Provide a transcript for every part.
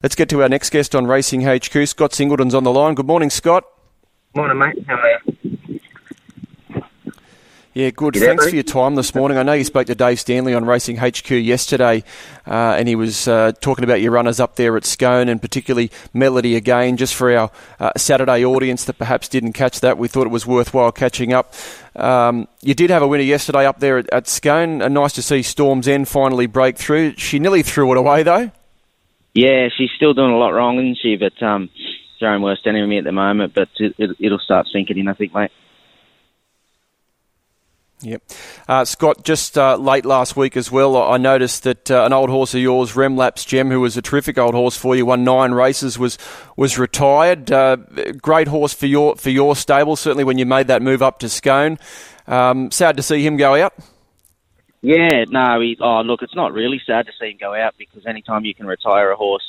Let's get to our next guest on Racing HQ. Scott Singleton's on the line. Good morning, Scott. Morning, mate. How are you? Yeah, good. There, Thanks buddy? for your time this morning. I know you spoke to Dave Stanley on Racing HQ yesterday, uh, and he was uh, talking about your runners up there at Scone, and particularly Melody again. Just for our uh, Saturday audience that perhaps didn't catch that, we thought it was worthwhile catching up. Um, you did have a winner yesterday up there at, at Scone. Uh, nice to see Storm's End finally break through. She nearly threw it away though. Yeah, she's still doing a lot wrong, isn't she? But um, she's her own worst enemy at the moment. But it, it'll start sinking in, I think, mate. Yep. Uh, Scott, just uh, late last week as well, I noticed that uh, an old horse of yours, Remlaps Gem, who was a terrific old horse for you, won nine races, was was retired. Uh, great horse for your for your stable, certainly when you made that move up to Scone. Um, sad to see him go out. Yeah, no, he, oh, look, it's not really sad to see him go out because anytime you can retire a horse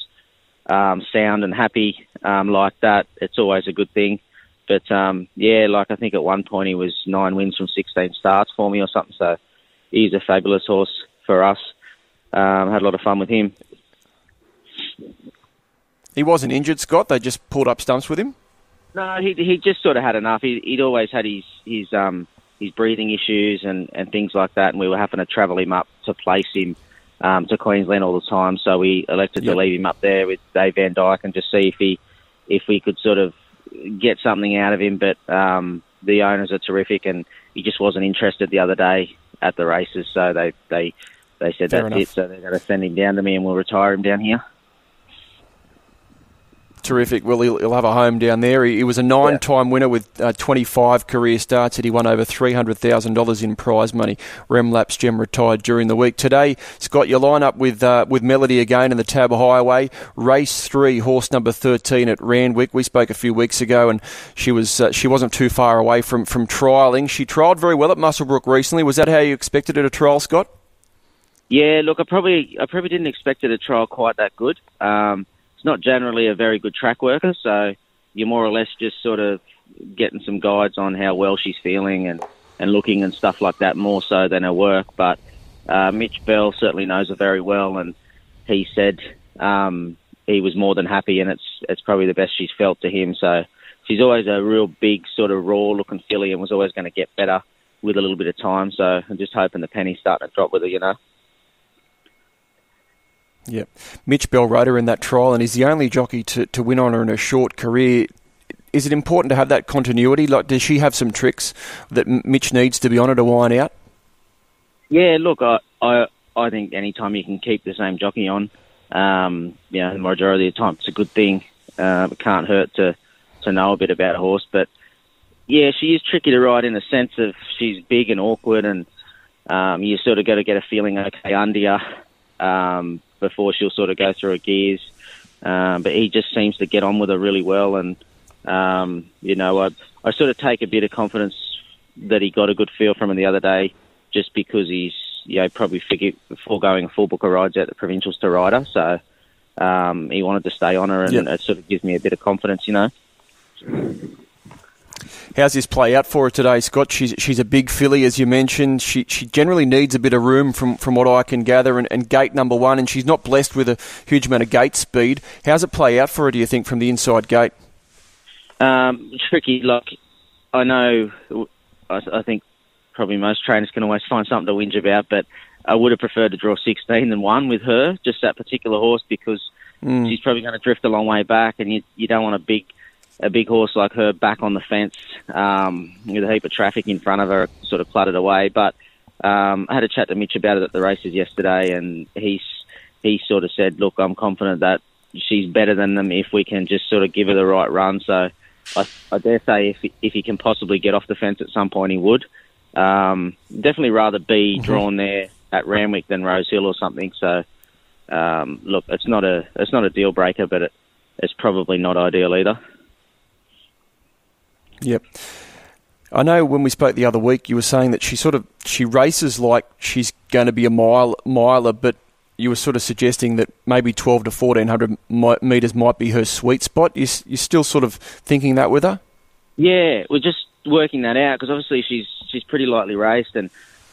um, sound and happy um, like that, it's always a good thing. But um, yeah, like I think at one point he was nine wins from 16 starts for me or something. So he's a fabulous horse for us. Um, had a lot of fun with him. He wasn't injured, Scott. They just pulled up stumps with him. No, he he just sort of had enough. He, he'd always had his his um his breathing issues and and things like that, and we were having to travel him up to place him um, to Queensland all the time. So we elected Yep. to leave him up there with Dave Van Dyke and just see if he if we could sort of get something out of him. But um, the owners are terrific, and he just wasn't interested the other day at the races. So they they they said Fair that's enough. it. So they're going to send him down to me, and we'll retire him down here. Terrific. Well, he'll, he'll have a home down there. He, he was a nine-time winner with uh, 25 career starts. And he won over $300,000 in prize money. Remlaps Gem retired during the week. Today, Scott, you line up with uh, with Melody again in the TAB Highway. Race three, horse number 13 at Randwick. We spoke a few weeks ago, and she was uh, she wasn't too far away from from trialling. She trialled very well at Muswellbrook recently. Was that how you expected her to trial, Scott? Yeah, look, I probably I probably didn't expect her to trial quite that good. Um, it's not generally a very good track worker, so you're more or less just sort of getting some guides on how well she's feeling and, and looking and stuff like that more so than her work. But uh, Mitch Bell certainly knows her very well, and he said um, he was more than happy, and it's it's probably the best she's felt to him. So she's always a real big sort of raw looking filly, and was always going to get better with a little bit of time. So I'm just hoping the penny's starting to drop with her, you know. Yep. Mitch Bell rode her in that trial, and he's the only jockey to, to win on her in a short career. Is it important to have that continuity? Like, does she have some tricks that Mitch needs to be on her to wind out? Yeah, look, I, I I think anytime you can keep the same jockey on, um, you know, the majority of the time it's a good thing. Uh, it can't hurt to to know a bit about a horse, but yeah, she is tricky to ride in the sense of she's big and awkward, and um, you sort of got to get a feeling okay under you um, before she'll sort of go through her gears. Um, but he just seems to get on with her really well, and um, you know, I I sort of take a bit of confidence that he got a good feel from him the other day, just because he's you know probably figured foregoing a full book of rides at the provincials to ride her, so um, he wanted to stay on her, and Yep. it sort of gives me a bit of confidence, you know. How's this play out for her today, Scott? She's she's a big filly, as you mentioned. She she generally needs a bit of room, from, from what I can gather, and, and gate number one, and she's not blessed with a huge amount of gate speed. How's it play out for her? Do you think from the inside gate? Um, tricky. Like I know, I, I think probably most trainers can always find something to whinge about, but I would have preferred to draw 16 than one with her, just that particular horse, because Mm. she's probably going to drift a long way back, and you you don't want a big a big horse like her back on the fence um, with a heap of traffic in front of her, sort of cluttered away. But um, I had a chat to Mitch about it at the races yesterday, and he's he sort of said, "Look, I'm confident that she's better than them if we can just sort of give her the right run." So I, I dare say if if he can possibly get off the fence at some point, he would. Um, definitely rather be drawn there at Randwick than Rose Hill or something. So um, look, it's not a it's not a deal breaker, but it, it's probably not ideal either. Yep. I know when we spoke the other week, you were saying that she sort of she races like she's going to be a mile miler, but you were sort of suggesting that maybe twelve to fourteen hundred meters might be her sweet spot. You you're still sort of thinking that with her? Yeah, we're just working that out because obviously she's she's pretty lightly raced and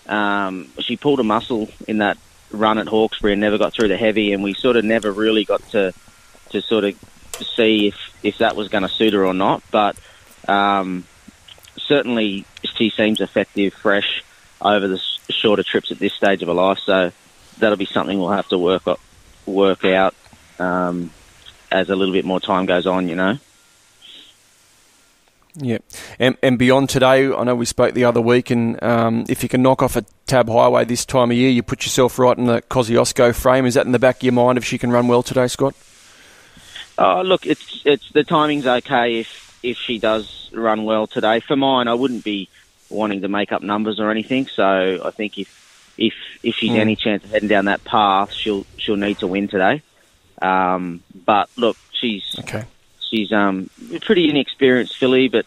um, she pulled a muscle in that run at Hawkesbury and never got through the heavy, and we sort of never really got to to sort of see if if that was going to suit her or not. But um, certainly, she seems effective, fresh over the shorter trips at this stage of her life. So that'll be something we'll have to work work out um, as a little bit more time goes on. You know. Yeah, and, and beyond today, I know we spoke the other week, and um, if you can knock off a tab highway this time of year, you put yourself right in the Kosciuszko frame. Is that in the back of your mind if she can run well today, Scott? Oh, look, it's it's the timing's okay if if she does run well today. For mine, I wouldn't be wanting to make up numbers or anything. So I think if if if she's mm. any chance of heading down that path, she'll she'll need to win today. Um, but look, she's okay. She's um, pretty inexperienced filly, but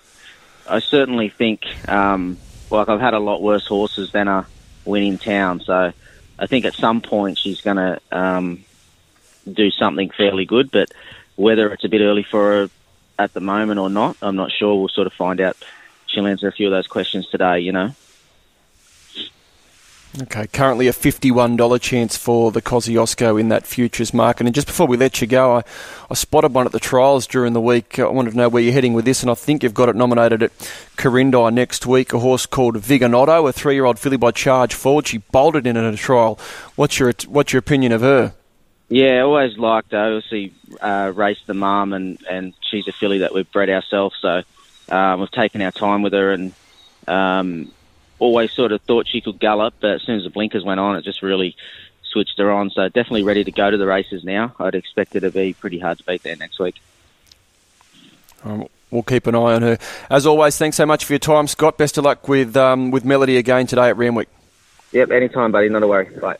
I certainly think um, like I've had a lot worse horses than a win in town. So I think at some point she's going to um, do something fairly good. But whether it's a bit early for her at the moment or not, I'm not sure. We'll sort of find out. She'll answer a few of those questions today. You know. Okay, currently a $51 chance for the Kosciuszko in that futures market. And just before we let you go, I, I spotted one at the trials during the week. I wanted to know where you're heading with this, and I think you've got it nominated at Corindi next week. A horse called Viganotto, a three year old filly by Charge Forward. She bolted in at a trial. What's your, what's your opinion of her? Yeah, always liked her. Obviously, uh, raced the mum, and, and she's a filly that we've bred ourselves, so um, we've taken our time with her and. Um, always sort of thought she could gallop, but as soon as the blinkers went on, it just really switched her on. So definitely ready to go to the races now. I'd expect her to be pretty hard to beat there next week. Um, we'll keep an eye on her. As always, thanks so much for your time, Scott. Best of luck with um, with Melody again today at Randwick. Yep, anytime, buddy. Not a worry. Bye.